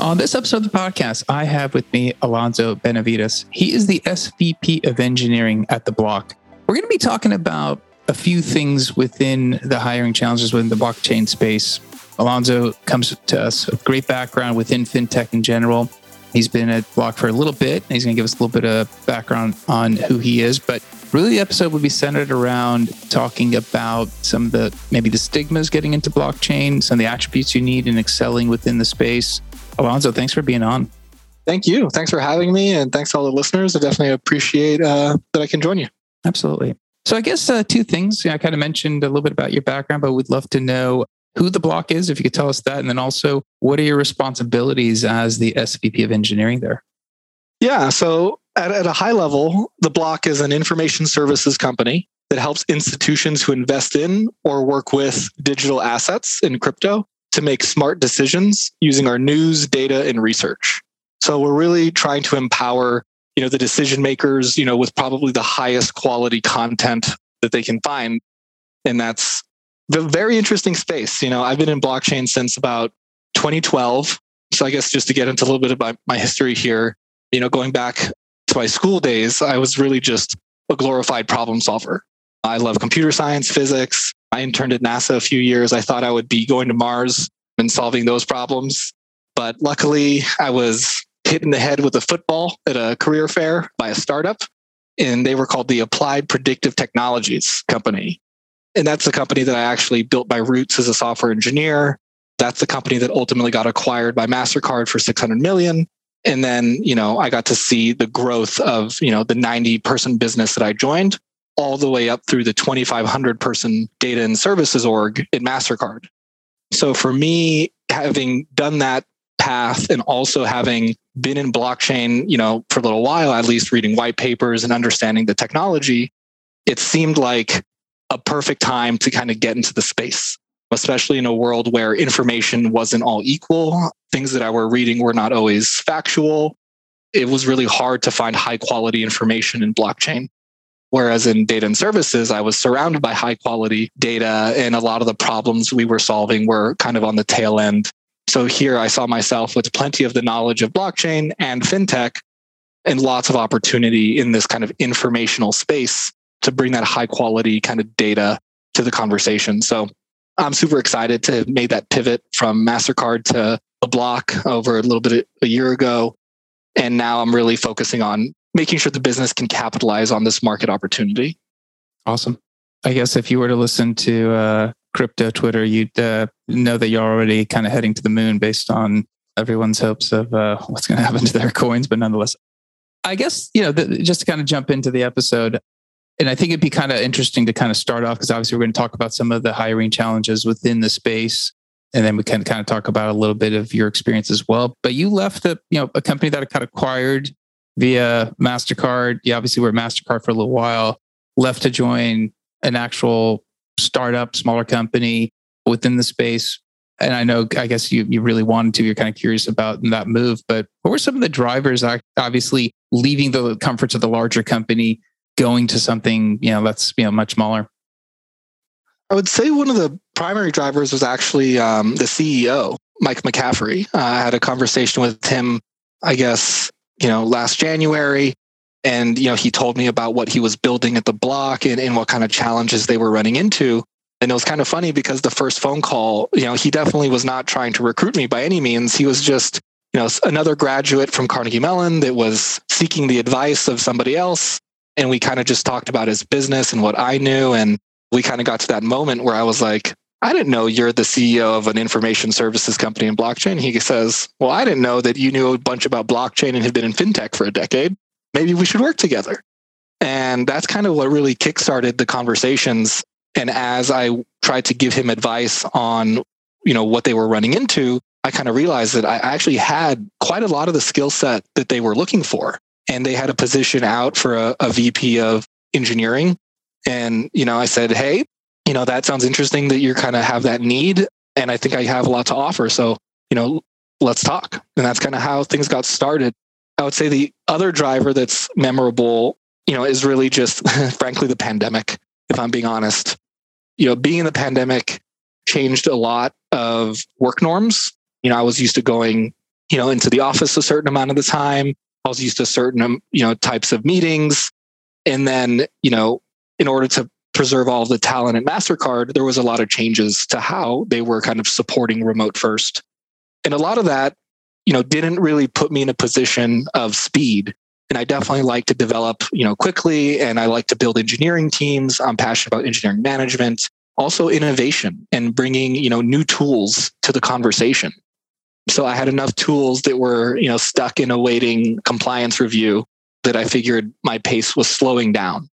On this episode of the podcast, I have with me Alonso Benavides. He is the SVP of engineering at the block. We're going to be talking about a few things within the hiring challenges within the blockchain space. Alonso comes to us with great background within fintech in general. He's been at Block for a little bit. And he's going to give us a little bit of background on who he is, but really the episode will be centered around talking about some of the maybe the stigmas getting into blockchain, some of the attributes you need in excelling within the space, Alonso, thanks for being on. Thank you. Thanks for having me. And thanks to all the listeners. I definitely appreciate uh, that I can join you. Absolutely. So, I guess uh, two things. I kind of mentioned a little bit about your background, but we'd love to know who the block is, if you could tell us that. And then also, what are your responsibilities as the SVP of engineering there? Yeah. So, at, at a high level, the block is an information services company that helps institutions who invest in or work with digital assets in crypto to make smart decisions using our news, data, and research. So we're really trying to empower, you know, the decision makers, you know, with probably the highest quality content that they can find. And that's the very interesting space. You know, I've been in blockchain since about 2012. So I guess just to get into a little bit about my history here, you know, going back to my school days, I was really just a glorified problem solver. I love computer science, physics, I interned at NASA a few years. I thought I would be going to Mars and solving those problems. But luckily, I was hit in the head with a football at a career fair by a startup. And they were called the Applied Predictive Technologies Company. And that's the company that I actually built my roots as a software engineer. That's the company that ultimately got acquired by MasterCard for 600 million. And then, you know, I got to see the growth of, you know, the 90 person business that I joined all the way up through the 2,500 person data and services org at MasterCard. So for me, having done that path and also having been in blockchain, you know, for a little while, at least reading white papers and understanding the technology, it seemed like a perfect time to kind of get into the space, especially in a world where information wasn't all equal. Things that I were reading were not always factual. It was really hard to find high quality information in blockchain. Whereas in data and services, I was surrounded by high quality data and a lot of the problems we were solving were kind of on the tail end. So here I saw myself with plenty of the knowledge of blockchain and fintech and lots of opportunity in this kind of informational space to bring that high quality kind of data to the conversation. So I'm super excited to have made that pivot from MasterCard to the block over a little bit a year ago. And now I'm really focusing on making sure the business can capitalize on this market opportunity. Awesome. I guess if you were to listen to uh, crypto Twitter, you'd uh, know that you're already kind of heading to the moon based on everyone's hopes of uh, what's going to happen to their coins. But nonetheless, I guess, you know, the, just to kind of jump into the episode, and I think it'd be kind of interesting to kind of start off because obviously we're going to talk about some of the hiring challenges within the space. And then we can kind of talk about a little bit of your experience as well. But you left a, you know, a company that got acquired via MasterCard. You obviously were MasterCard for a little while, left to join an actual startup, smaller company within the space. And I know, I guess you, you really wanted to, you're kind of curious about that move, but what were some of the drivers, obviously leaving the comforts of the larger company, going to something, you know, that's, you know, much smaller? I would say one of the primary drivers was actually um, the CEO, Mike McCaffrey. Uh, I had a conversation with him, I guess, you know, last January. And, you know, he told me about what he was building at the block and, and what kind of challenges they were running into. And it was kind of funny because the first phone call, you know, he definitely was not trying to recruit me by any means. He was just, you know, another graduate from Carnegie Mellon that was seeking the advice of somebody else. And we kind of just talked about his business and what I knew. And we kind of got to that moment where I was like, I didn't know you're the CEO of an information services company in blockchain. He says, Well, I didn't know that you knew a bunch about blockchain and had been in fintech for a decade. Maybe we should work together. And that's kind of what really kickstarted the conversations. And as I tried to give him advice on, you know, what they were running into, I kind of realized that I actually had quite a lot of the skill set that they were looking for. And they had a position out for a, a VP of engineering. And, you know, I said, Hey, you know, that sounds interesting that you kind of have that need. And I think I have a lot to offer. So, you know, let's talk. And that's kind of how things got started. I would say the other driver that's memorable, you know, is really just, frankly, the pandemic, if I'm being honest. You know, being in the pandemic changed a lot of work norms. You know, I was used to going you know, into the office a certain amount of the time. I was used to certain, um, you know, types of meetings. And then, you know, in order to preserve all the talent at MasterCard, there was a lot of changes to how they were kind of supporting remote first. And a lot of that, you know, didn't really put me in a position of speed. And I definitely like to develop, you know, quickly and I like to build engineering teams. I'm passionate about engineering management, also innovation and bringing, you know, new tools to the conversation. So I had enough tools that were, you know, stuck in awaiting compliance review that I figured my pace was slowing down.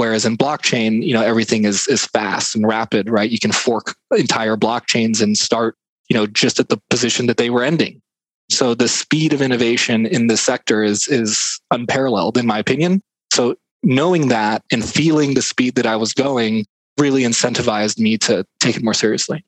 Whereas in blockchain, you know, everything is is fast and rapid, right? You can fork entire blockchains and start, you know, just at the position that they were ending. So the speed of innovation in this sector is is unparalleled, in my opinion. So knowing that and feeling the speed that I was going really incentivized me to take it more seriously.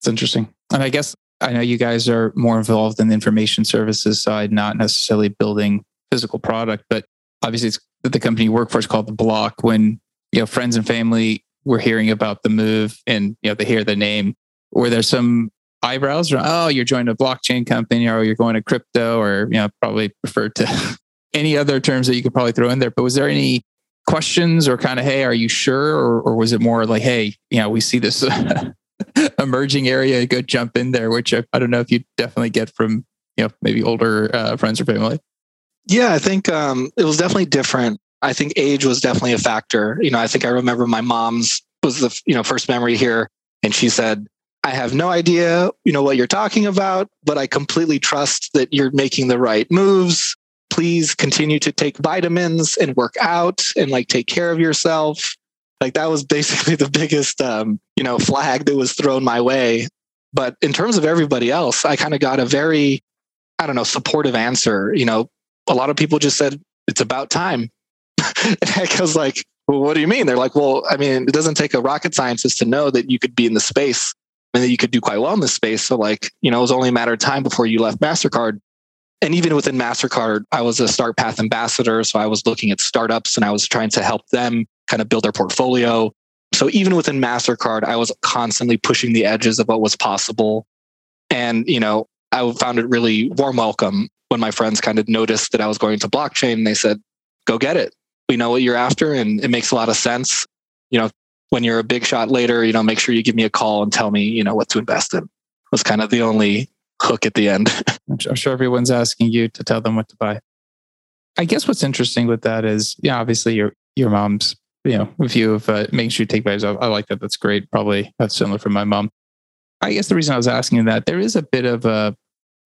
It's interesting. And I guess I know you guys are more involved in the information services side, not necessarily building physical product, but obviously it's the company you work for is called the block when you know friends and family were hearing about the move and you know they hear the name were there some eyebrows or oh you're joining a blockchain company or you're going to crypto or you know probably referred to any other terms that you could probably throw in there but was there any questions or kind of hey are you sure? or, or was it more like hey you know we see this emerging area go jump in there which I, I, don't know if you definitely get from you know maybe older uh, friends or family yeah, I think um, it was definitely different. I think age was definitely a factor. You know, I think I remember my mom's was the you know first memory here, and she said, "I have no idea, you know, what you're talking about, but I completely trust that you're making the right moves. Please continue to take vitamins and work out and like take care of yourself." Like that was basically the biggest um, you know flag that was thrown my way. But in terms of everybody else, I kind of got a very I don't know supportive answer. You know, a lot of people just said it's about time. and I was like, well, what do you mean? They're like, well, I mean, it doesn't take a rocket scientist to know that you could be in the space and that you could do quite well in this space. So like, you know, it was only a matter of time before you left MasterCard. And even within MasterCard, I was a StartPath ambassador. So I was looking at startups and I was trying to help them kind of build their portfolio. So even within MasterCard, I was constantly pushing the edges of what was possible. And, you know, I found it really warm welcome when my friends kind of noticed that I was going to blockchain, they said, go get it. We know what you're after and it makes a lot of sense. You know, when you're a big shot later, you know, make sure you give me a call and tell me, you know, what to invest in. Was kind of the only hook at the end. I'm sure everyone's asking you to tell them what to buy. I guess what's interesting with that is, yeah, obviously your your mom's, you know, view of uh, making sure you take advantage. I, I like that. That's great. Probably that's similar for my mom. I guess the reason I was asking that there is a bit of a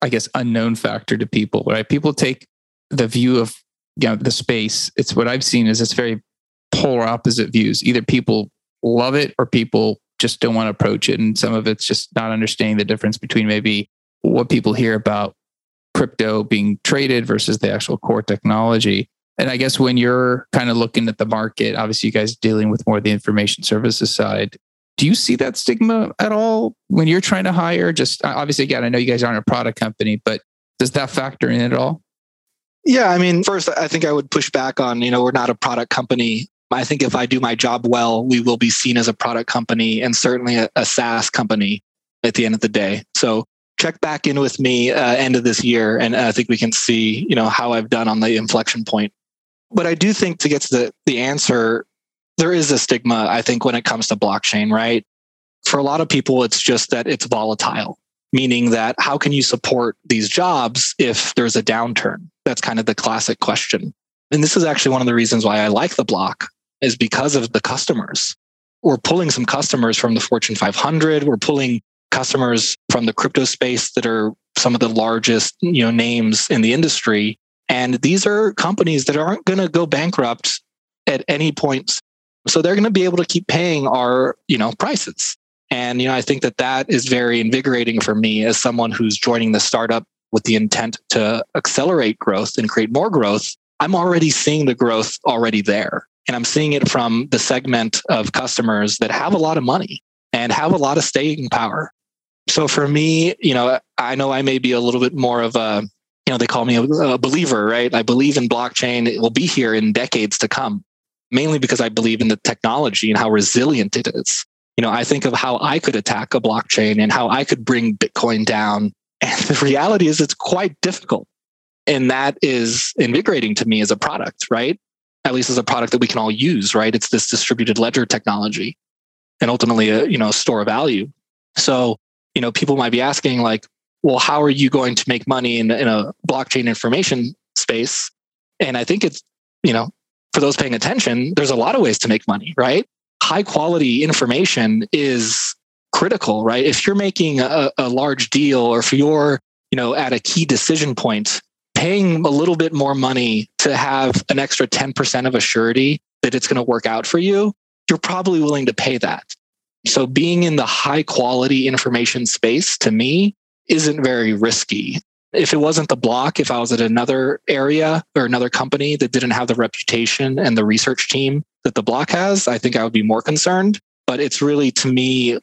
I guess, unknown factor to people, right? People take the view of you know, the space. It's what I've seen is it's very polar opposite views. Either people love it or people just don't want to approach it. And some of it's just not understanding the difference between maybe what people hear about crypto being traded versus the actual core technology. And I guess when you're kind of looking at the market, obviously you guys dealing with more of the information services side, do you see that stigma at all when you're trying to hire? Just obviously, again, I know you guys aren't a product company, but does that factor in at all? Yeah, I mean, first, I think I would push back on, you know, we're not a product company. I think if I do my job well, we will be seen as a product company and certainly a, a SaaS company at the end of the day. So check back in with me uh, end of this year, and I think we can see, you know, how I've done on the inflection point. But I do think to get to the the answer, there is a stigma, I think, when it comes to blockchain, right? For a lot of people, it's just that it's volatile, meaning that how can you support these jobs if there's a downturn? That's kind of the classic question. And this is actually one of the reasons why I like the block is because of the customers. We're pulling some customers from the Fortune 500. We're pulling customers from the crypto space that are some of the largest, you know, names in the industry. And these are companies that aren't going to go bankrupt at any point so they're going to be able to keep paying our, you know, prices. And, you know, I think that that is very invigorating for me as someone who's joining the startup with the intent to accelerate growth and create more growth. I'm already seeing the growth already there. And I'm seeing it from the segment of customers that have a lot of money and have a lot of staying power. So for me, you know, I know I may be a little bit more of a, you know, they call me a, believer, right? I believe in blockchain. It will be here in decades to come mainly because I believe in the technology and how resilient it is. You know, I think of how I could attack a blockchain and how I could bring Bitcoin down And the reality is it's quite difficult. And that is invigorating to me as a product, right? At least as a product that we can all use, right? It's this distributed ledger technology and ultimately a, you know, store of value. So, you know, people might be asking like, well, how are you going to make money in, in a blockchain information space? And I think it's, you know, for those paying attention, there's a lot of ways to make money, right? High quality information is critical, right? If you're making a, a large deal or if you're, you know, at a key decision point, paying a little bit more money to have an extra 10% of a surety that it's going to work out for you, you're probably willing to pay that. So being in the high quality information space to me isn't very risky. If it wasn't the block, if I was at another area or another company that didn't have the reputation and the research team that the block has, I think I would be more concerned. But it's really, to me, if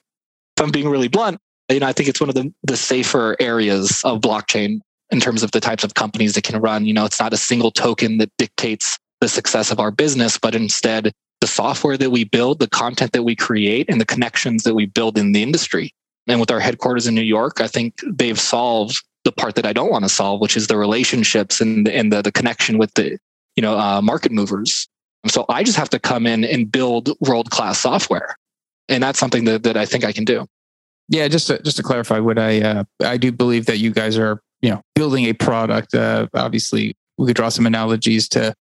I'm being really blunt, you know, I think it's one of the, the safer areas of blockchain in terms of the types of companies that can run. You know, it's not a single token that dictates the success of our business, but instead the software that we build, the content that we create, and the connections that we build in the industry. And with our headquarters in New York, I think they've solved the part that I don't want to solve, which is the relationships and, and the, the connection with the you know uh, market movers. So I just have to come in and build world class software, and that's something that, that I think I can do. Yeah, just to, just to clarify, what I uh, I do believe that you guys are you know building a product. Uh, obviously, we could draw some analogies to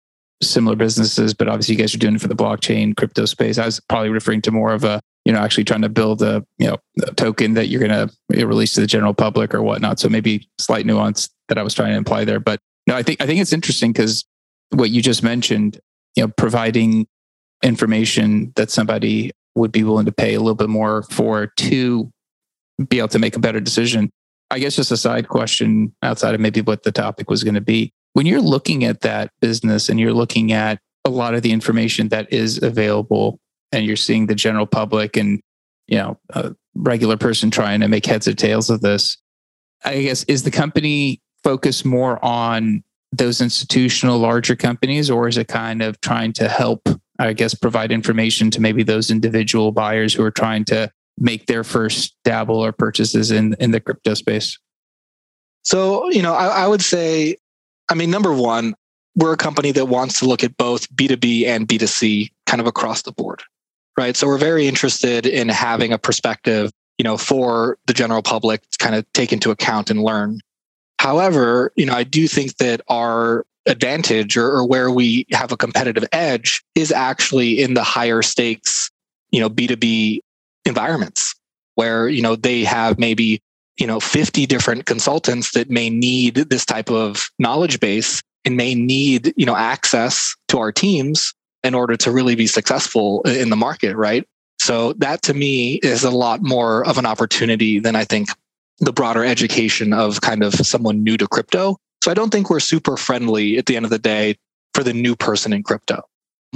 similar businesses, but obviously you guys are doing it for the blockchain crypto space. I was probably referring to more of a, you know, actually trying to build a, you know, a token that you're going to release to the general public or whatnot. So maybe slight nuance that I was trying to imply there. But no, I think, I think it's interesting because what you just mentioned, you know, providing information that somebody would be willing to pay a little bit more for to be able to make a better decision. I guess just a side question outside of maybe what the topic was going to be when you're looking at that business and you're looking at a lot of the information that is available and you're seeing the general public and you know a regular person trying to make heads or tails of this i guess is the company focused more on those institutional larger companies or is it kind of trying to help i guess provide information to maybe those individual buyers who are trying to make their first dabble or purchases in in the crypto space? So you know I, I would say I mean, number one, we're a company that wants to look at both B2B and B2C kind of across the board, right? So we're very interested in having a perspective, you know, for the general public to kind of take into account and learn. However, you know, I do think that our advantage or, or where we have a competitive edge is actually in the higher stakes, you know, B2B environments where, you know, they have maybe you know 50 different consultants that may need this type of knowledge base and may need you know access to our teams in order to really be successful in the market right so that to me is a lot more of an opportunity than i think the broader education of kind of someone new to crypto so i don't think we're super friendly at the end of the day for the new person in crypto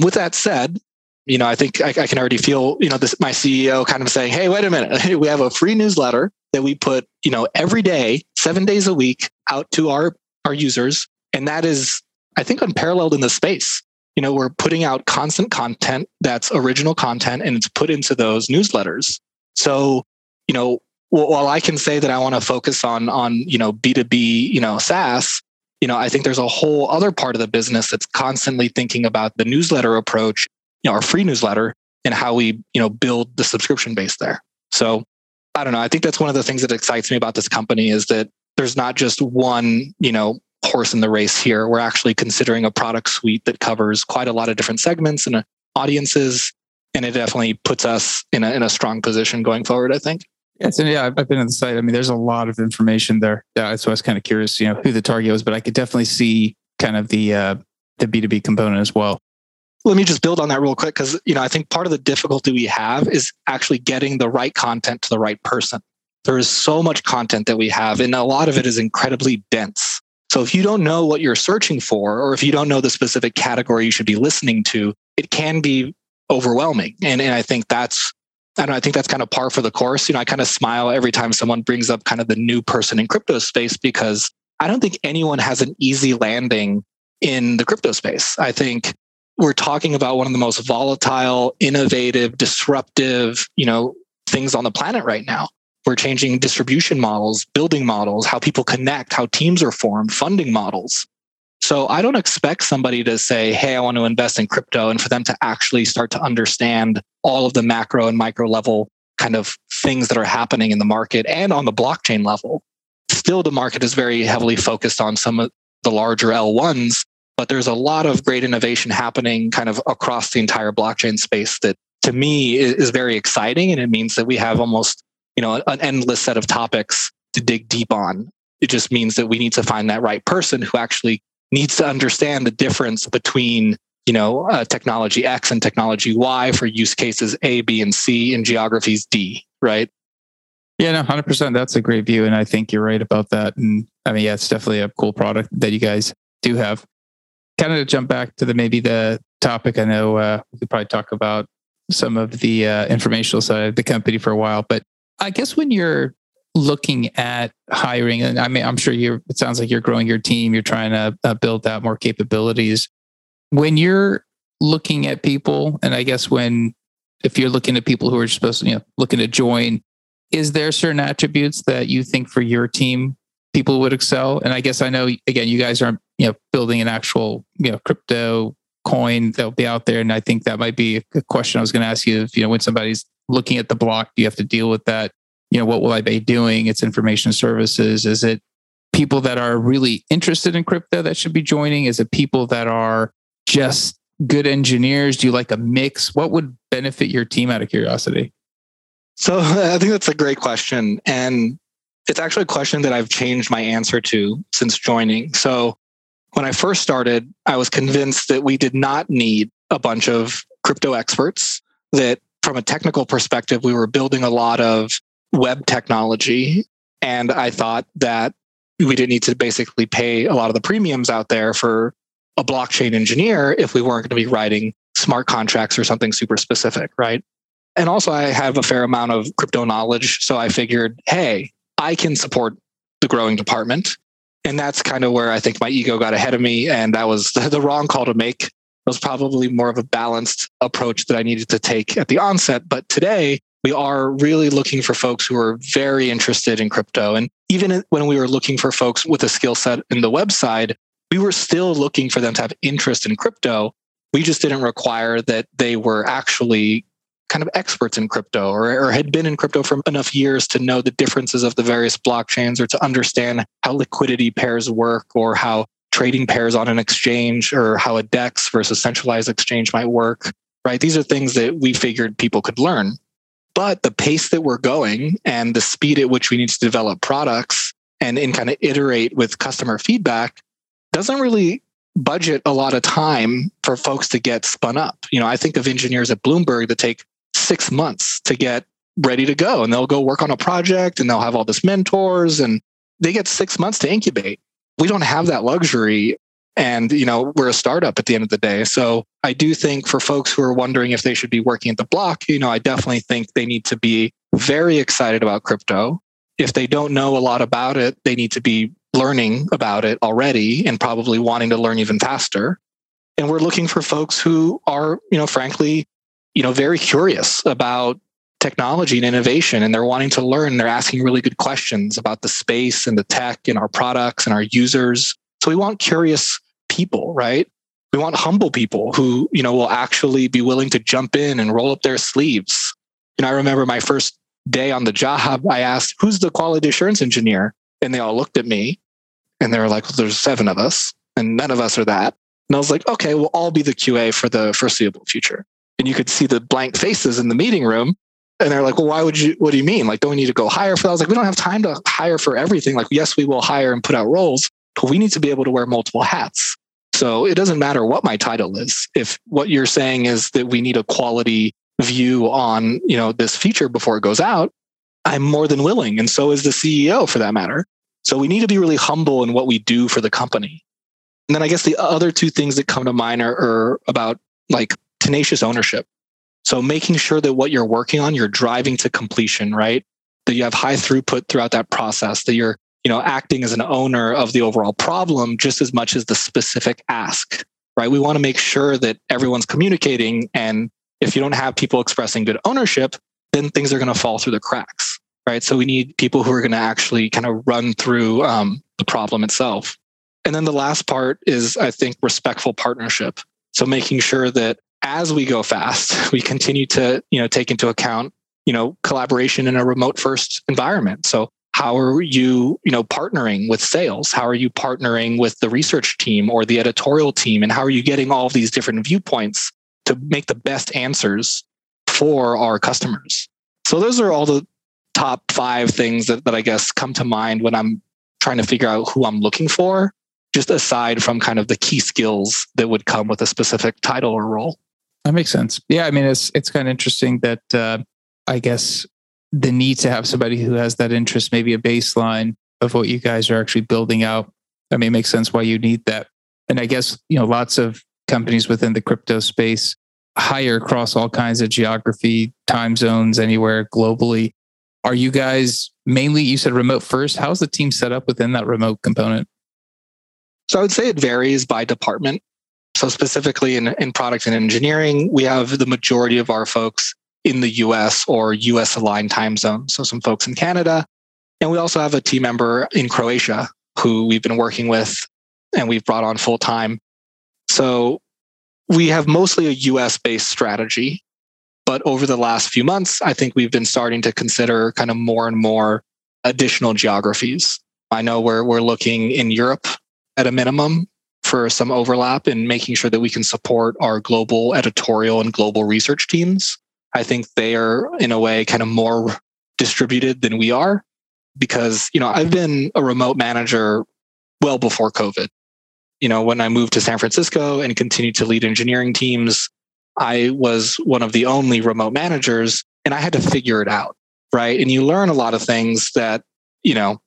with that said you know i think i, I can already feel you know this my ceo kind of saying hey wait a minute we have a free newsletter that we put, you know, every day, seven days a week out to our, our users. And that is, I think, unparalleled in the space. You know, we're putting out constant content that's original content and it's put into those newsletters. So, you know, while I can say that I want to focus on on you know B2B, you know, SaaS, you know, I think there's a whole other part of the business that's constantly thinking about the newsletter approach, you know, our free newsletter and how we, you know, build the subscription base there. So I don't know. I think that's one of the things that excites me about this company is that there's not just one, you know, horse in the race here. We're actually considering a product suite that covers quite a lot of different segments and uh, audiences. And it definitely puts us in a, in a strong position going forward, I think. Yes, and yeah, I've been on the site. I mean, there's a lot of information there. Yeah, so I was kind of curious, you know, who the target was, but I could definitely see kind of the uh, the B2B component as well let me just build on that real quick because you know i think part of the difficulty we have is actually getting the right content to the right person there is so much content that we have and a lot of it is incredibly dense so if you don't know what you're searching for or if you don't know the specific category you should be listening to it can be overwhelming and, and i think that's I don't know, I think that's kind of par for the course. You know, I kind of smile every time someone brings up kind of the new person in crypto space because I don't think anyone has an easy landing in the crypto space. I think we're talking about one of the most volatile, innovative, disruptive, you know, things on the planet right now. We're changing distribution models, building models, how people connect, how teams are formed, funding models. So I don't expect somebody to say, Hey, I want to invest in crypto and for them to actually start to understand all of the macro and micro level kind of things that are happening in the market and on the blockchain level. Still, the market is very heavily focused on some of the larger L1s, but there's a lot of great innovation happening kind of across the entire blockchain space that to me is very exciting. And it means that we have almost, you know, an endless set of topics to dig deep on. It just means that we need to find that right person who actually needs to understand the difference between you know uh, technology x and technology y for use cases a b and c in geographies d right? Yeah no 100% that's a great view and i think you're right about that. And i mean yeah it's definitely a cool product that you guys do have. Kind of to jump back to the maybe the topic i know uh, we could probably talk about some of the uh, informational side of the company for a while but i guess when you're looking at hiring and i mean i'm sure you're it sounds like you're growing your team you're trying to uh, build out more capabilities. When you're looking at people and i guess when if you're looking at people who are supposed to you know looking to join is there certain attributes that you think for your team people would excel? And i guess i know again you guys aren't you know building an actual you know crypto coin that'll be out there and i think that might be a question i was going to ask you if you know when somebody's looking at the block do you have to deal with that you know, what will I be doing? It's information services. Is it people that are really interested in crypto that should be joining? Is it people that are just good engineers? Do you like a mix? What would benefit your team out of curiosity? So I think that's a great question. And it's actually a question that I've changed my answer to since joining. So when I first started, I was convinced that we did not need a bunch of crypto experts, that from a technical perspective, we were building a lot of web technology. And I thought that we didn't need to basically pay a lot of the premiums out there for a blockchain engineer if we weren't going to be writing smart contracts or something super specific, right? And also, I have a fair amount of crypto knowledge. So I figured, hey, I can support the growing department. And that's kind of where I think my ego got ahead of me. And that was the wrong call to make. It was probably more of a balanced approach that I needed to take at the onset. But today, we are really looking for folks who are very interested in crypto. And even when we were looking for folks with a skill set in the web side, we were still looking for them to have interest in crypto. We just didn't require that they were actually kind of experts in crypto or, or had been in crypto for enough years to know the differences of the various blockchains or to understand how liquidity pairs work or how trading pairs on an exchange or how a DEX versus centralized exchange might work, right? These are things that we figured people could learn. But the pace that we're going and the speed at which we need to develop products and in kind of iterate with customer feedback doesn't really budget a lot of time for folks to get spun up. You know, I think of engineers at Bloomberg that take six months to get ready to go and they'll go work on a project and they'll have all this mentors and they get six months to incubate. We don't have that luxury and, you know, we're a startup at the end of the day. So I do think for folks who are wondering if they should be working at the block, you know, I definitely think they need to be very excited about crypto. If they don't know a lot about it, they need to be learning about it already and probably wanting to learn even faster. And we're looking for folks who are, you know, frankly, you know, very curious about technology and innovation and they're wanting to learn. They're asking really good questions about the space and the tech and our products and our users. So we want curious people, right? We want humble people who, you know, will actually be willing to jump in and roll up their sleeves. You know, I remember my first day on the job, I asked, who's the quality assurance engineer? And they all looked at me and they were like, well, there's seven of us and none of us are that. And I was like, okay, we'll all be the QA for the foreseeable future. And you could see the blank faces in the meeting room. And they're like, well, why would you, what do you mean? Like, don't we need to go hire for that? I was like, we don't have time to hire for everything. Like, yes, we will hire and put out roles, but we need to be able to wear multiple hats. So it doesn't matter what my title is. If what you're saying is that we need a quality view on, you know, this feature before it goes out, I'm more than willing. And so is the CEO for that matter. So we need to be really humble in what we do for the company. And then I guess the other two things that come to mind are, are about like tenacious ownership. So making sure that what you're working on, you're driving to completion, right? That you have high throughput throughout that process, that you're you know, acting as an owner of the overall problem just as much as the specific ask, right? We want to make sure that everyone's communicating. And if you don't have people expressing good ownership, then things are going to fall through the cracks, right? So we need people who are going to actually kind of run through um, the problem itself. And then the last part is, I think, respectful partnership. So making sure that as we go fast, we continue to, you know, take into account, you know, collaboration in a remote first environment. So how are you, you know, partnering with sales? How are you partnering with the research team or the editorial team? And how are you getting all of these different viewpoints to make the best answers for our customers? So those are all the top five things that, that I guess come to mind when I'm trying to figure out who I'm looking for, just aside from kind of the key skills that would come with a specific title or role. That makes sense. Yeah, I mean, it's it's kind of interesting that uh, I guess the need to have somebody who has that interest, maybe a baseline of what you guys are actually building out. I mean, it makes sense why you need that. And I guess you know, lots of companies within the crypto space hire across all kinds of geography, time zones, anywhere globally. Are you guys mainly, you said remote first? How's the team set up within that remote component? So I would say it varies by department. So specifically in, in product and engineering, we have the majority of our folks in the US or US aligned time zone. So some folks in Canada. And we also have a team member in Croatia who we've been working with and we've brought on full time. So we have mostly a US based strategy but over the last few months, I think we've been starting to consider kind of more and more additional geographies. I know we're, we're looking in Europe at a minimum for some overlap in making sure that we can support our global editorial and global research teams. I think they are, in a way, kind of more distributed than we are because, you know, I've been a remote manager well before COVID. You know, when I moved to San Francisco and continued to lead engineering teams, I was one of the only remote managers and I had to figure it out. Right. And you learn a lot of things that, you know,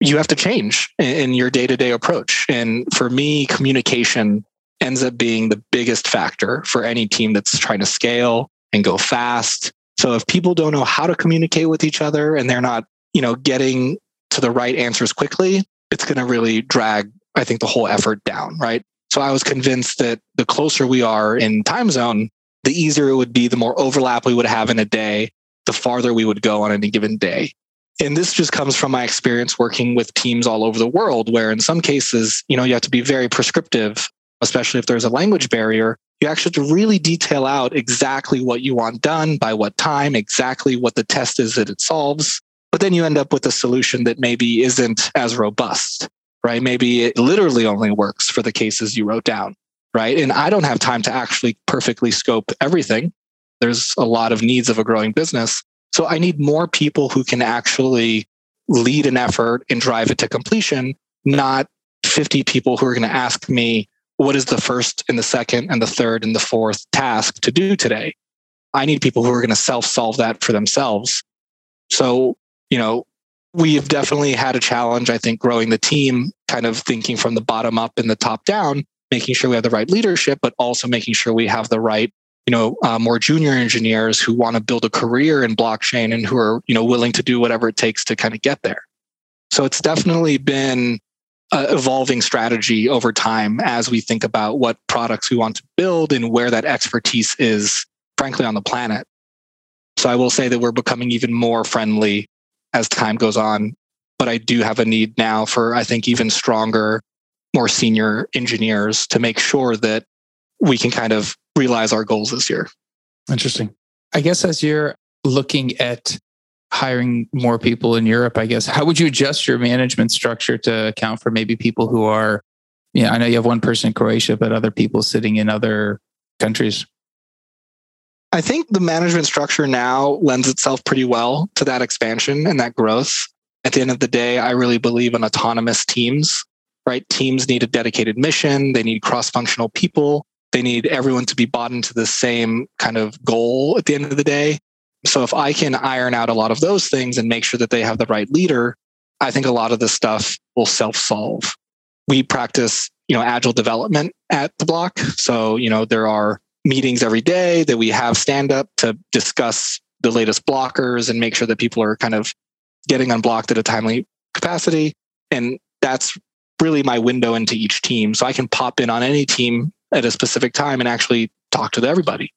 you have to change in your day to day approach. And for me, communication ends up being the biggest factor for any team that's trying to scale and go fast. So if people don't know how to communicate with each other and they're not, you know, getting to the right answers quickly, it's going to really drag, I think, the whole effort down. Right. So I was convinced that the closer we are in time zone, the easier it would be, the more overlap we would have in a day, the farther we would go on any given day. And this just comes from my experience working with teams all over the world, where in some cases, you know, you have to be very prescriptive, especially if there's a language barrier. You actually have to really detail out exactly what you want done by what time, exactly what the test is that it solves. But then you end up with a solution that maybe isn't as robust right? Maybe it literally only works for the cases you wrote down, right? And I don't have time to actually perfectly scope everything. There's a lot of needs of a growing business. So I need more people who can actually lead an effort and drive it to completion, not 50 people who are going to ask me, what is the first and the second and the third and the fourth task to do today? I need people who are going to self solve that for themselves. So, you know, we have definitely had a challenge, I think, growing the team, kind of thinking from the bottom up and the top down, making sure we have the right leadership, but also making sure we have the right, you know, uh, more junior engineers who want to build a career in blockchain and who are, you know, willing to do whatever it takes to kind of get there. So it's definitely been an evolving strategy over time as we think about what products we want to build and where that expertise is, frankly, on the planet. So I will say that we're becoming even more friendly as time goes on. But I do have a need now for, I think, even stronger, more senior engineers to make sure that we can kind of realize our goals this year. Interesting. I guess as you're looking at hiring more people in Europe, I guess, how would you adjust your management structure to account for maybe people who are, yeah, I know you have one person in Croatia, but other people sitting in other countries? I think the management structure now lends itself pretty well to that expansion and that growth. At the end of the day, I really believe in autonomous teams, right? Teams need a dedicated mission, they need cross functional people, they need everyone to be bought into the same kind of goal at the end of the day. So if I can iron out a lot of those things and make sure that they have the right leader, I think a lot of this stuff will self solve. We practice, you know, agile development at the block. So, you know, there are meetings every day that we have stand up to discuss the latest blockers and make sure that people are kind of getting unblocked at a timely capacity. And that's really my window into each team. So I can pop in on any team at a specific time and actually talk to everybody.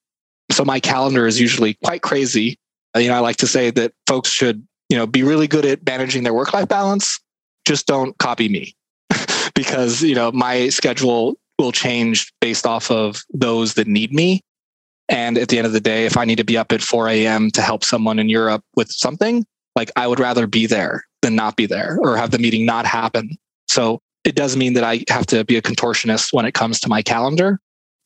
So my calendar is usually quite crazy. You know, I like to say that folks should you know, be really good at managing their work life balance. Just don't copy me because, you know, my schedule will change based off of those that need me. And at the end of the day, if I need to be up at 4 a.m. to help someone in Europe with something, like I would rather be there than not be there or have the meeting not happen. So it does mean that I have to be a contortionist when it comes to my calendar.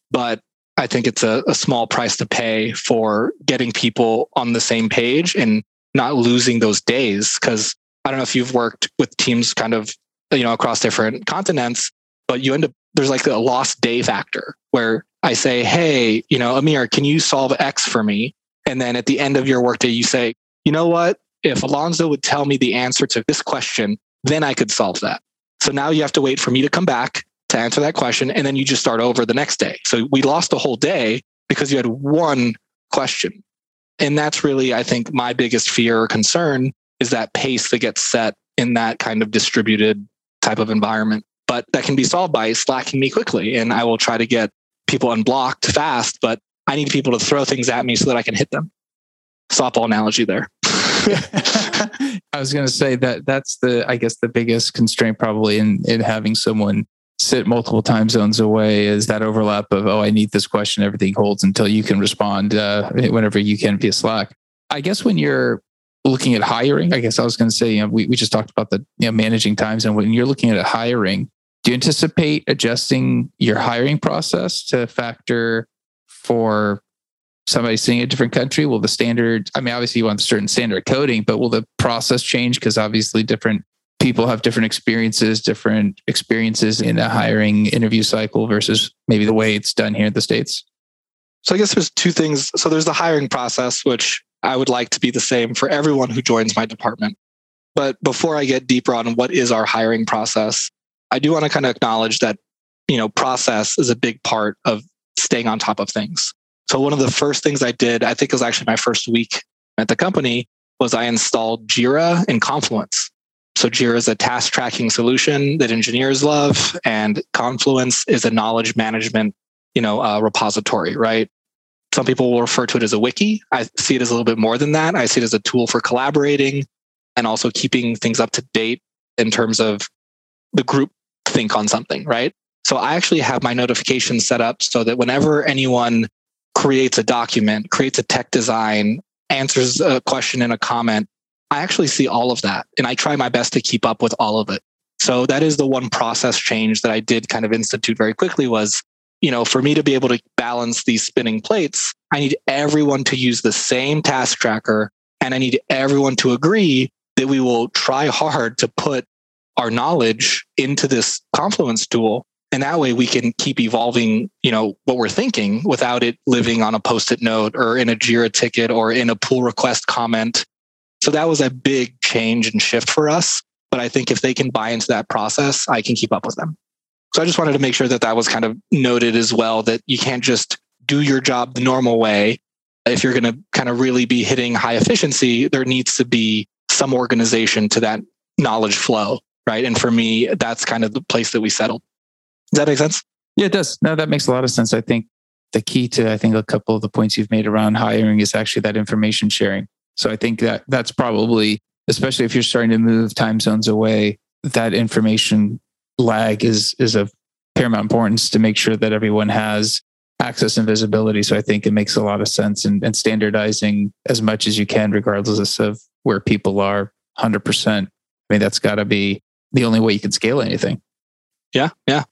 But I think it's a, a small price to pay for getting people on the same page and not losing those days. Cause I don't know if you've worked with teams kind of, you know, across different continents, but you end up, there's like a lost day factor where I say, Hey, you know, Amir, can you solve X for me? And then at the end of your workday, you say, you know what? If Alonso would tell me the answer to this question, then I could solve that. So now you have to wait for me to come back to answer that question. And then you just start over the next day. So we lost a whole day because you had one question. And that's really, I think, my biggest fear or concern is that pace that gets set in that kind of distributed type of environment. But that can be solved by slacking me quickly. And I will try to get people unblocked fast, but I need people to throw things at me so that I can hit them. Softball analogy there. I was going to say that that's the, I guess, the biggest constraint probably in in having someone sit multiple time zones away is that overlap of oh i need this question everything holds until you can respond uh, whenever you can via slack. I guess when you're looking at hiring i guess i was going to say you know we, we just talked about the you know managing times and when you're looking at hiring do you anticipate adjusting your hiring process to factor for somebody in a different country will the standard i mean obviously you want a certain standard coding but will the process change because obviously different people have different experiences, different experiences in a hiring interview cycle versus maybe the way it's done here in the States? So I guess there's two things. So there's the hiring process, which I would like to be the same for everyone who joins my department. But before I get deeper on what is our hiring process, I do want to kind of acknowledge that, you know, process is a big part of staying on top of things. So one of the first things I did, I think it was actually my first week at the company, was I installed Jira and Confluence. So Jira is a task tracking solution that engineers love, and Confluence is a knowledge management, you know, uh, repository, right? Some people will refer to it as a wiki. I see it as a little bit more than that. I see it as a tool for collaborating and also keeping things up to date in terms of the group think on something, right? So I actually have my notifications set up so that whenever anyone creates a document, creates a tech design, answers a question in a comment, I actually see all of that and I try my best to keep up with all of it. So that is the one process change that I did kind of institute very quickly was, you know, for me to be able to balance these spinning plates, I need everyone to use the same task tracker and I need everyone to agree that we will try hard to put our knowledge into this confluence tool and that way we can keep evolving you know what we're thinking without it living on a post-it note or in a jira ticket or in a pull request comment so that was a big change and shift for us. But I think if they can buy into that process, I can keep up with them. So I just wanted to make sure that that was kind of noted as well that you can't just do your job the normal way. If you're going to kind of really be hitting high efficiency, there needs to be some organization to that knowledge flow. Right. And for me, that's kind of the place that we settled. Does that make sense? Yeah, it does. No, that makes a lot of sense. I think the key to, I think, a couple of the points you've made around hiring is actually that information sharing. So I think that that's probably, especially if you're starting to move time zones away, that information lag is is of paramount importance to make sure that everyone has access and visibility. So I think it makes a lot of sense and, and standardizing as much as you can, regardless of where people are 100%. I mean, that's got to be the only way you can scale anything. Yeah. Yeah.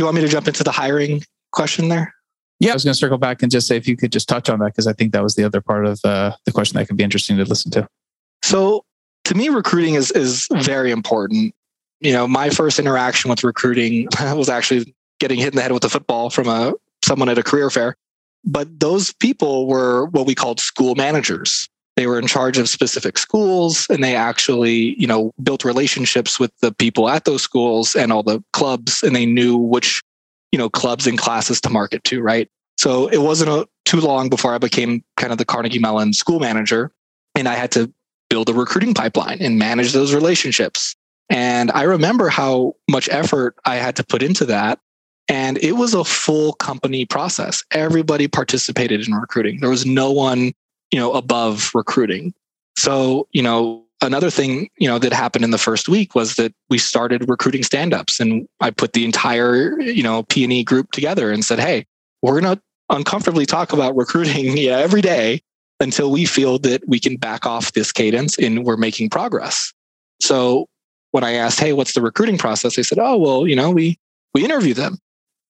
Do you want me to jump into the hiring question there? Yeah, I was going to circle back and just say if you could just touch on that because I think that was the other part of uh, the question that could be interesting to listen to. So, to me, recruiting is is very important. You know, my first interaction with recruiting was actually getting hit in the head with a football from a someone at a career fair. But those people were what we called school managers. They were in charge of specific schools and they actually, you know, built relationships with the people at those schools and all the clubs and they knew which you know clubs and classes to market to right? So it wasn't a, too long before i became kind of the carnegie mellon school manager and i had to build a recruiting pipeline and manage those relationships. And i remember how much effort i had to put into that and it was a full company process. Everybody participated in recruiting. There was no one you know above recruiting so you know another thing, you know, that happened in the first week was that we started recruiting stand-ups and I put the entire, you know, P&E group together and said, "Hey, we're going to uncomfortably talk about recruiting yeah, every day until we feel that we can back off this cadence and we're making progress." So when I asked, "Hey, what's the recruiting process?" they said, "Oh, well, you know, we we interview them."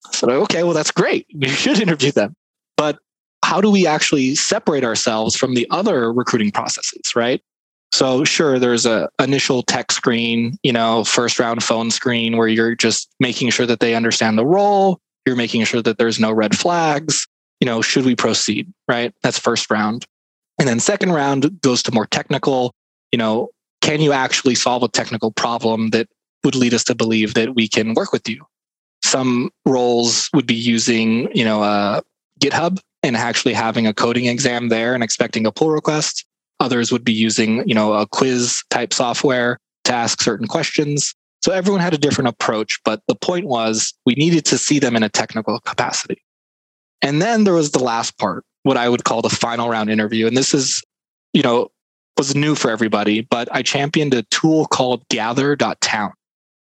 I said, "Okay, well, that's great. We should interview them." But how do we actually separate ourselves from the other recruiting processes, right? So sure, there's a initial tech screen, you know, first round phone screen where you're just making sure that they understand the role. You're making sure that there's no red flags. You know, should we proceed? Right. That's first round. And then second round goes to more technical, you know, can you actually solve a technical problem that would lead us to believe that we can work with you? Some roles would be using, you know, uh, GitHub and actually having a coding exam there and expecting a pull request. Others would be using, you know, a quiz type software to ask certain questions. So everyone had a different approach, but the point was we needed to see them in a technical capacity. And then there was the last part, what I would call the final round interview. And this is, you know, was new for everybody, but I championed a tool called gather.town.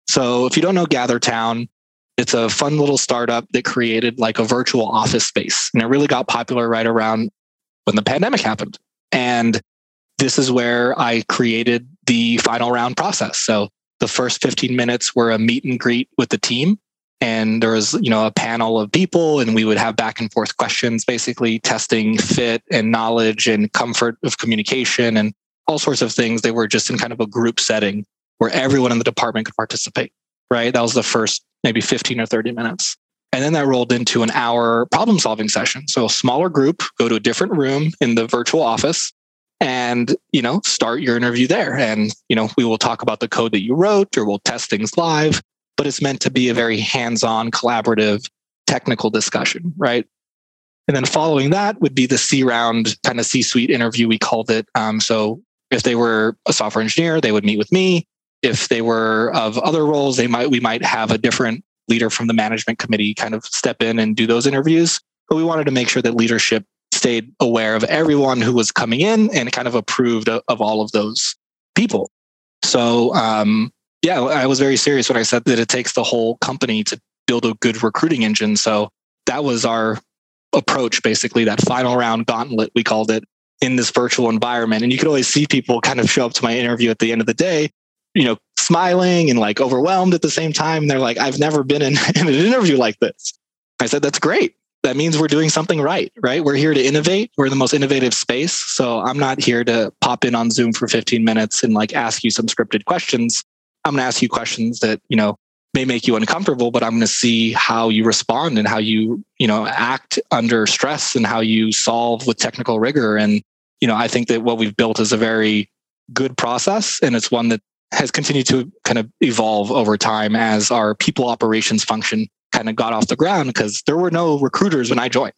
So if you don't know GatherTown, it's a fun little startup that created like a virtual office space. And it really got popular right around when the pandemic happened. And this is where I created the final round process. So the first 15 minutes were a meet and greet with the team. And there was, you know, a panel of people and we would have back and forth questions, basically testing fit and knowledge and comfort of communication and all sorts of things. They were just in kind of a group setting where everyone in the department could participate, right? That was the first maybe 15 or 30 minutes. And then that rolled into an hour problem solving session. So a smaller group, go to a different room in the virtual office and you know start your interview there and you know we will talk about the code that you wrote or we'll test things live but it's meant to be a very hands-on collaborative technical discussion right and then following that would be the c round kind of c suite interview we called it um, so if they were a software engineer they would meet with me if they were of other roles they might we might have a different leader from the management committee kind of step in and do those interviews but we wanted to make sure that leadership stayed aware of everyone who was coming in and kind of approved of, of all of those people. So, um, yeah, I was very serious when I said that it takes the whole company to build a good recruiting engine. So that was our approach, basically, that final round gauntlet, we called it in this virtual environment. And you could always see people kind of show up to my interview at the end of the day, you know, smiling and like overwhelmed at the same time. And they're like, I've never been in, in an interview like this. I said, that's great that means we're doing something right, right? We're here to innovate. We're in the most innovative space. So I'm not here to pop in on Zoom for 15 minutes and like ask you some scripted questions. I'm going to ask you questions that, you know, may make you uncomfortable, but I'm going to see how you respond and how you, you know, act under stress and how you solve with technical rigor. And, you know, I think that what we've built is a very good process and it's one that has continued to kind of evolve over time as our people operations function kind of got off the ground because there were no recruiters when I joined.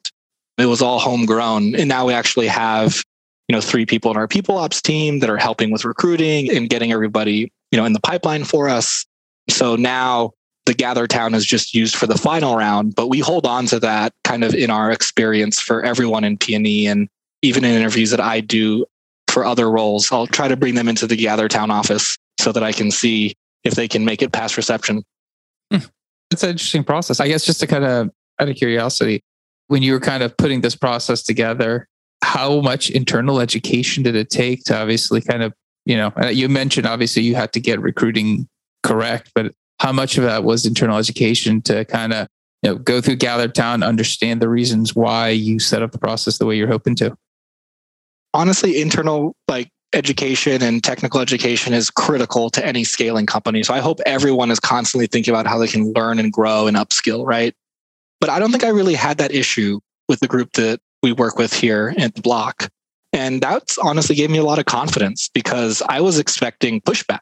It was all homegrown. And now we actually have, you know, three people in our people ops team that are helping with recruiting and getting everybody, you know, in the pipeline for us. So now the gather town is just used for the final round, but we hold on to that kind of in our experience for everyone in P&E and even in interviews that I do for other roles. I'll try to bring them into the gather town office so that I can see if they can make it past reception. Hmm. It's an interesting process. I guess just to kind of out of curiosity, when you were kind of putting this process together, how much internal education did it take to obviously kind of, you know, uh, you mentioned obviously you had to get recruiting correct, but how much of that was internal education to kind of, you know, go through Gather Town, understand the reasons why you set up the process the way you're hoping to? Honestly, internal like education and technical education is critical to any scaling company. So I hope everyone is constantly thinking about how they can learn and grow and upskill, right? But I don't think I really had that issue with the group that we work with here at the block. And that's honestly gave me a lot of confidence because I was expecting pushback.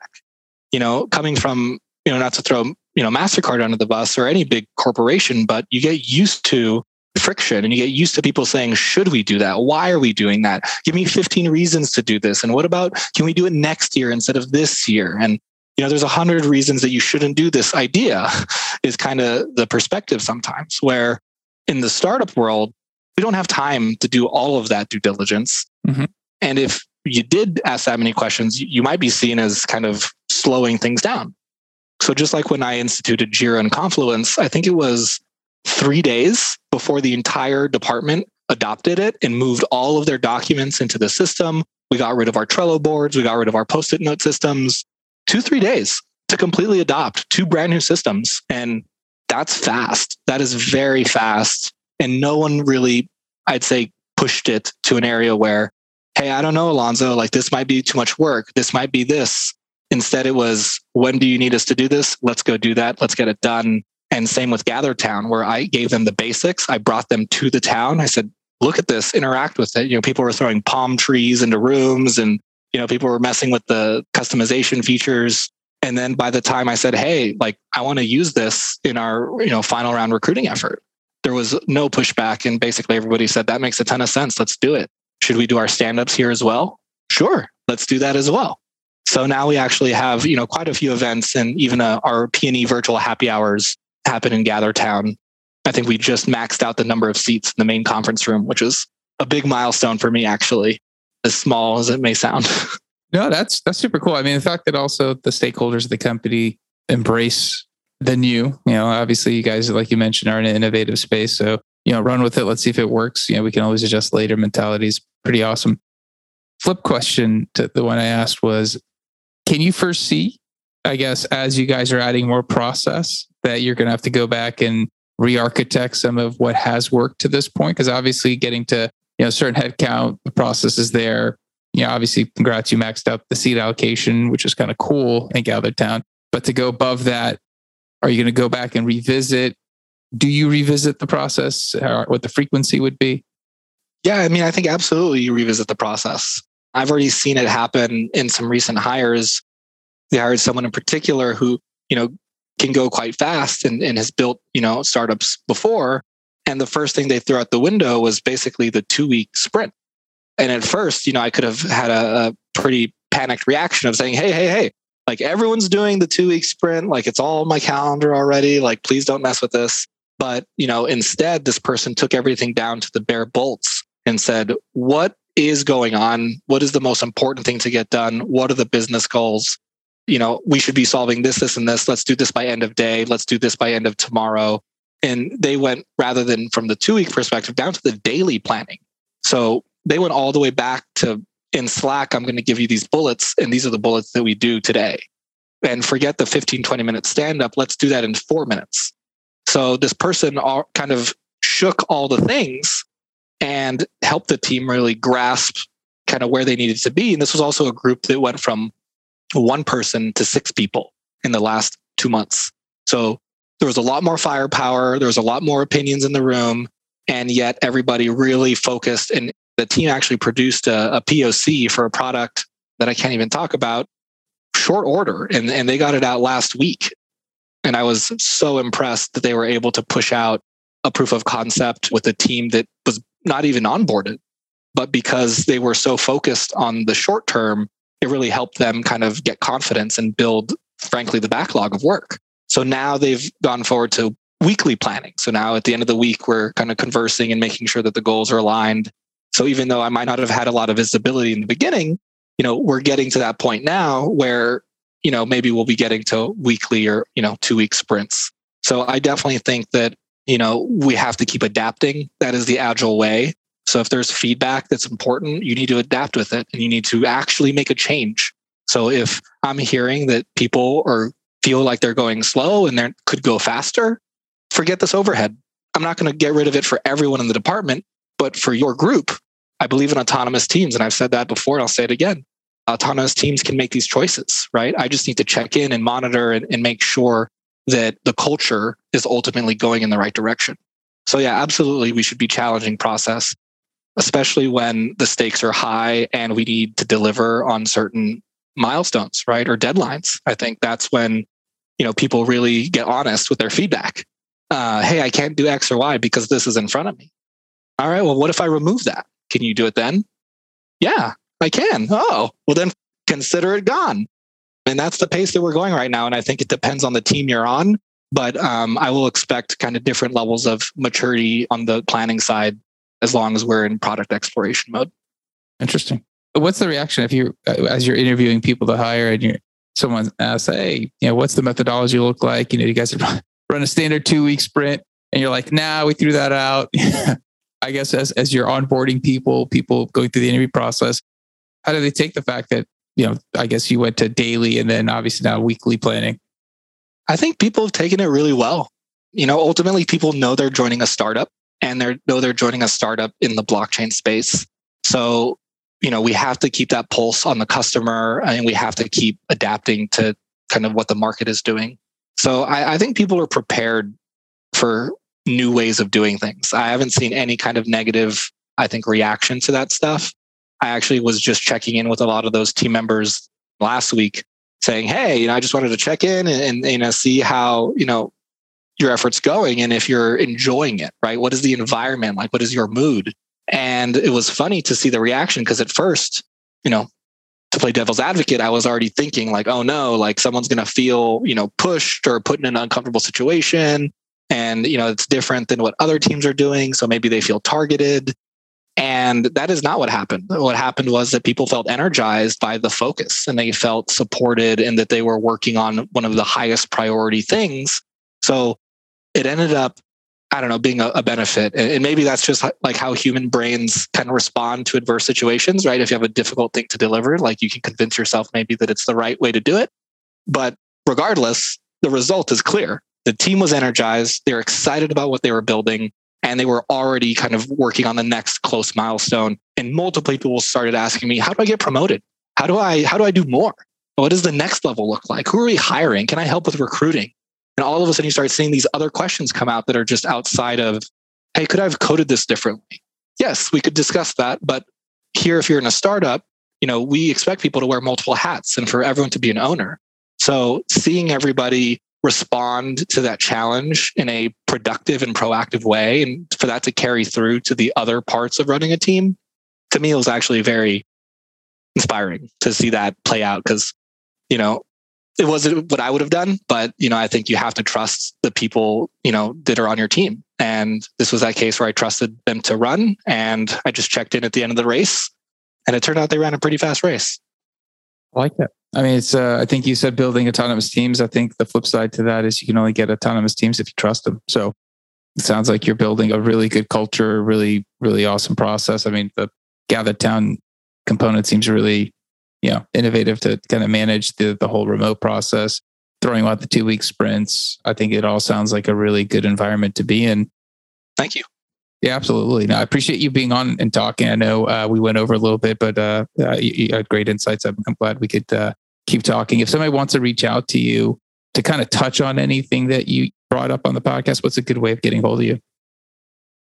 You know, coming from, you know, not to throw, you know, MasterCard under the bus or any big corporation, but you get used to friction and you get used to people saying, should we do that? Why are we doing that? Give me 15 reasons to do this. And what about, can we do it next year instead of this year? And, you know, there's a hundred reasons that you shouldn't do this idea is kind of the perspective sometimes where in the startup world, we don't have time to do all of that due diligence. Mm-hmm. And if you did ask that many questions, you might be seen as kind of slowing things down. So just like when I instituted Jira and Confluence, I think it was three days before the entire department adopted it and moved all of their documents into the system. We got rid of our Trello boards, we got rid of our post it note systems. Two, three days to completely adopt two brand new systems. And that's fast. That is very fast. And no one really, I'd say, pushed it to an area where, hey, I don't know, Alonso, like this might be too much work. This might be this. Instead, it was, when do you need us to do this? Let's go do that. Let's get it done. And same with Gather Town, where I gave them the basics. I brought them to the town. I said, look at this, interact with it. You know, people were throwing palm trees into rooms and, you know, people were messing with the customization features. And then by the time I said, hey, like I want to use this in our, you know, final round recruiting effort, there was no pushback. And basically everybody said, that makes a ton of sense. Let's do it. Should we do our stand-ups here as well? Sure, let's do that as well. So now we actually have, you know, quite a few events and even uh, our P&E virtual happy hours happen in Gather Town. I think we just maxed out the number of seats in the main conference room, which is a big milestone for me, actually, as small as it may sound. no, that's that's super cool. I mean, the fact that also the stakeholders of the company embrace the new, you know, obviously you guys, like you mentioned, are in an innovative space. So, you know, run with it. Let's see if it works. You know, we can always adjust later. Mentality is pretty awesome. Flip question to the one I asked was, can you first see, I guess, as you guys are adding more process that you're going to have to go back and re-architect some of what has worked to this point? Because obviously getting to, you know, certain headcount, the process is there. You know, obviously, congrats, you maxed out the seat allocation, which is kind of cool in Gather Town. But to go above that, are you going to go back and revisit? Do you revisit the process? Uh, what the frequency would be? Yeah, I mean, I think absolutely you revisit the process. I've already seen it happen in some recent hires. They hired someone in particular who, you know, can go quite fast and, and has built, you know, startups before. And the first thing they threw out the window was basically the two week sprint. And at first, you know, I could have had a, a pretty panicked reaction of saying, hey, hey, hey, like everyone's doing the two week sprint. Like it's all on my calendar already. Like, please don't mess with this. But, you know, instead, this person took everything down to the bare bolts and said, what is going on? What is the most important thing to get done? What are the business goals? You know, we should be solving this, this, and this. Let's do this by end of day. Let's do this by end of tomorrow. And they went rather than from the two week perspective down to the daily planning. So they went all the way back to in Slack, I'm going to give you these bullets, and these are the bullets that we do today. And forget the 15, 20 minute stand up. Let's do that in four minutes. So this person all kind of shook all the things and helped the team really grasp kind of where they needed to be. And this was also a group that went from one person to six people in the last two months. So there was a lot more firepower, there was a lot more opinions in the room, and yet everybody really focused. And the team actually produced a, a POC for a product that I can't even talk about short order, and, and they got it out last week. And I was so impressed that they were able to push out a proof of concept with a team that was not even onboarded. But because they were so focused on the short term, it really helped them kind of get confidence and build, frankly, the backlog of work. So now they've gone forward to weekly planning. So now at the end of the week, we're kind of conversing and making sure that the goals are aligned. So even though I might not have had a lot of visibility in the beginning, you know, we're getting to that point now where, you know, maybe we'll be getting to weekly or, you know, two week sprints. So I definitely think that you know, we have to keep adapting. That is the agile way. So if there's feedback that's important, you need to adapt with it and you need to actually make a change. So if I'm hearing that people or feel like they're going slow and they could go faster, forget this overhead. I'm not going to get rid of it for everyone in the department, but for your group, I believe in autonomous teams. And I've said that before and I'll say it again. Autonomous teams can make these choices, right? I just need to check in and monitor and, and make sure that the culture is ultimately going in the right direction. So yeah, absolutely we should be challenging process, especially when the stakes are high and we need to deliver on certain milestones, right? Or deadlines. I think that's when, you know, people really get honest with their feedback. Uh, hey, I can't do X or Y because this is in front of me. All right, well, what if I remove that? Can you do it then? Yeah, I can. Oh, well, then consider it gone. And that's the pace that we're going right now. And I think it depends on the team you're on. But um, I will expect kind of different levels of maturity on the planning side as long as we're in product exploration mode. Interesting. what's the reaction if you, as you're interviewing people to hire and you someone asks, hey, you know, what's the methodology look like? You know, you guys run a standard two week sprint and you're like, nah, we threw that out. I guess as, as you're onboarding people, people going through the interview process, how do they take the fact that, you know, I guess you went to daily and then obviously now weekly planning? I think people have taken it really well. You know, ultimately people know they're joining a startup and they're know they're joining a startup in the blockchain space. So, you know, we have to keep that pulse on the customer and we have to keep adapting to kind of what the market is doing. So I, I think people are prepared for new ways of doing things. I haven't seen any kind of negative, I think, reaction to that stuff. I actually was just checking in with a lot of those team members last week saying, Hey, you know, I just wanted to check in and, and know, see how, you know, your efforts going and if you're enjoying it, right? What is the environment like? What is your mood? And it was funny to see the reaction because at first, you know, to play devil's advocate, I was already thinking like, oh no, like someone's going to feel, you know, pushed or put in an uncomfortable situation and you know it's different than what other teams are doing so maybe they feel targeted and that is not what happened what happened was that people felt energized by the focus and they felt supported and that they were working on one of the highest priority things so it ended up i don't know being a, a benefit and, and maybe that's just like how human brains kind of respond to adverse situations right if you have a difficult thing to deliver like you can convince yourself maybe that it's the right way to do it but regardless the result is clear the team was energized. they're excited about what they were building and they were already kind of working on the next close milestone. And multiple people started asking me, how do I get promoted? How do I, how do I do more? What does the next level look like? Who are we hiring? Can I help with recruiting? And all of a sudden you start seeing these other questions come out that are just outside of, hey, could I have coded this differently? Yes, we could discuss that. But here, if you're in a startup, you know, we expect people to wear multiple hats and for everyone to be an owner. So seeing everybody respond to that challenge in a productive and proactive way and for that to carry through to the other parts of running a team to me was actually very inspiring to see that play out because you know it wasn't what i would have done but you know i think you have to trust the people you know that are on your team and this was that case where i trusted them to run and i just checked in at the end of the race and it turned out they ran a pretty fast race I like that. I mean, it's. Uh, I think you said building autonomous teams. I think the flip side to that is you can only get autonomous teams if you trust them. So it sounds like you're building a really good culture, really, really awesome process. I mean, the Gather Town component seems really, you know, innovative to kind of manage the the whole remote process. Throwing out the two week sprints, I think it all sounds like a really good environment to be in. Thank you. Yeah, absolutely. No, I appreciate you being on and talking. I know uh, we went over a little bit, but uh, uh, you, you, had great insights. I'm, I'm glad we could uh, keep talking. If somebody wants to reach out to you to kind of touch on anything that you brought up on the podcast, what's a good way of getting hold of you?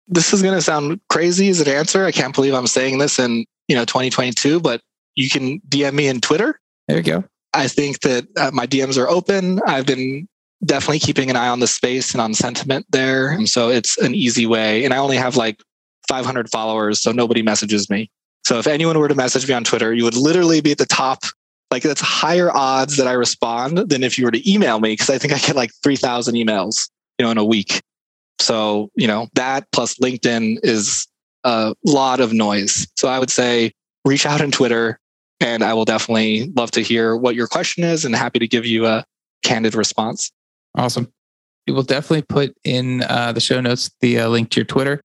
This is going to sound crazy as an answer. I can't believe I'm saying this in you know 2022, but you can DM me in Twitter. There you go. I think that uh, my DMs are open. I've been definitely keeping an eye on the space and on sentiment there. And so it's an easy way. And I only have like 500 followers, so nobody messages me. So if anyone were to message me on Twitter, you would literally be at the top. Like that's higher odds that I respond than if you were to email me because I think I get like 3,000 emails, you know, in a week. So, you know, that plus LinkedIn is a lot of noise. So I would say reach out on Twitter and I will definitely love to hear what your question is and happy to give you a candid response. Awesome. We will definitely put in uh, the show notes the uh, link to your Twitter.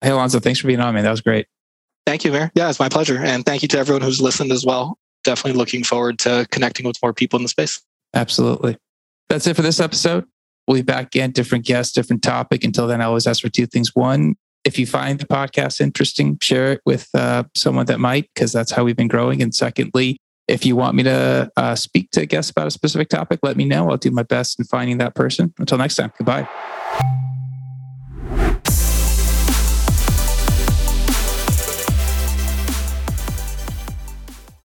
Hey, Alonso, thanks for being on, man. That was great. Thank you, Mayor. Yeah, it's my pleasure. And thank you to everyone who's listened as well. Definitely looking forward to connecting with more people in the space. Absolutely. That's it for this episode. We'll be back again, different guests, different topic. Until then, I always ask for two things. One, if you find the podcast interesting, share it with uh, someone that might, because that's how we've been growing. And secondly, if you want me to uh, speak to guests about a specific topic, let me know. I'll do my best in finding that person. Until next time, goodbye.